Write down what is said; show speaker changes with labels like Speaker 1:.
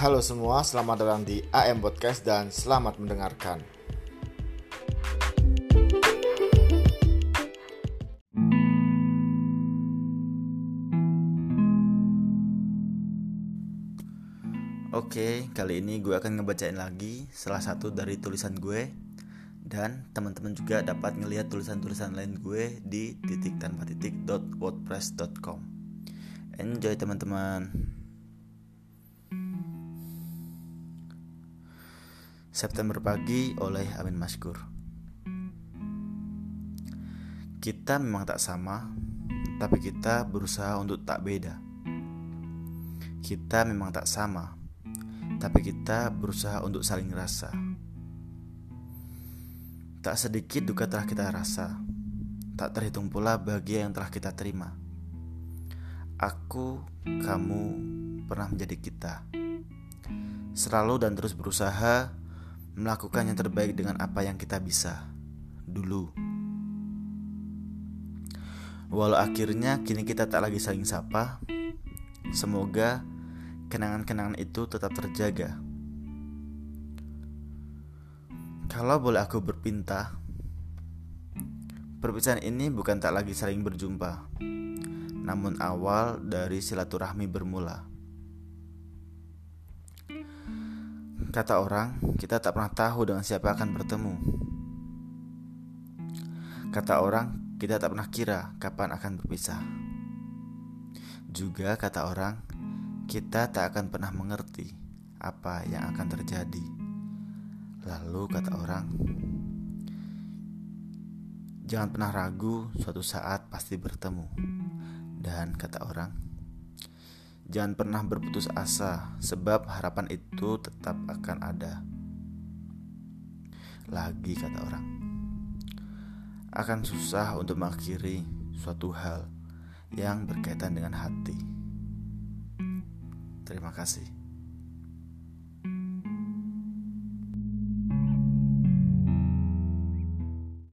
Speaker 1: Halo semua, selamat datang di AM Podcast dan selamat mendengarkan. Oke, kali ini gue akan ngebacain lagi salah satu dari tulisan gue dan teman-teman juga dapat ngelihat tulisan-tulisan lain gue di titik tanpa titik wordpress.com. Enjoy teman-teman. September pagi oleh Amin Maskur. Kita memang tak sama, tapi kita berusaha untuk tak beda. Kita memang tak sama, tapi kita berusaha untuk saling rasa. Tak sedikit duka telah kita rasa, tak terhitung pula bahagia yang telah kita terima. Aku, kamu pernah menjadi kita. Selalu dan terus berusaha melakukan yang terbaik dengan apa yang kita bisa dulu. Walau akhirnya kini kita tak lagi saling sapa, semoga kenangan-kenangan itu tetap terjaga. Kalau boleh aku berpinta, perpisahan ini bukan tak lagi saling berjumpa, namun awal dari silaturahmi bermula. Kata orang, kita tak pernah tahu dengan siapa akan bertemu. Kata orang, kita tak pernah kira kapan akan berpisah. Juga kata orang, kita tak akan pernah mengerti apa yang akan terjadi. Lalu kata orang, jangan pernah ragu, suatu saat pasti bertemu. Dan kata orang, jangan pernah berputus asa, sebab harapan itu tetap akan ada. Lagi kata orang, akan susah untuk mengakhiri suatu hal yang berkaitan dengan hati. Terima kasih.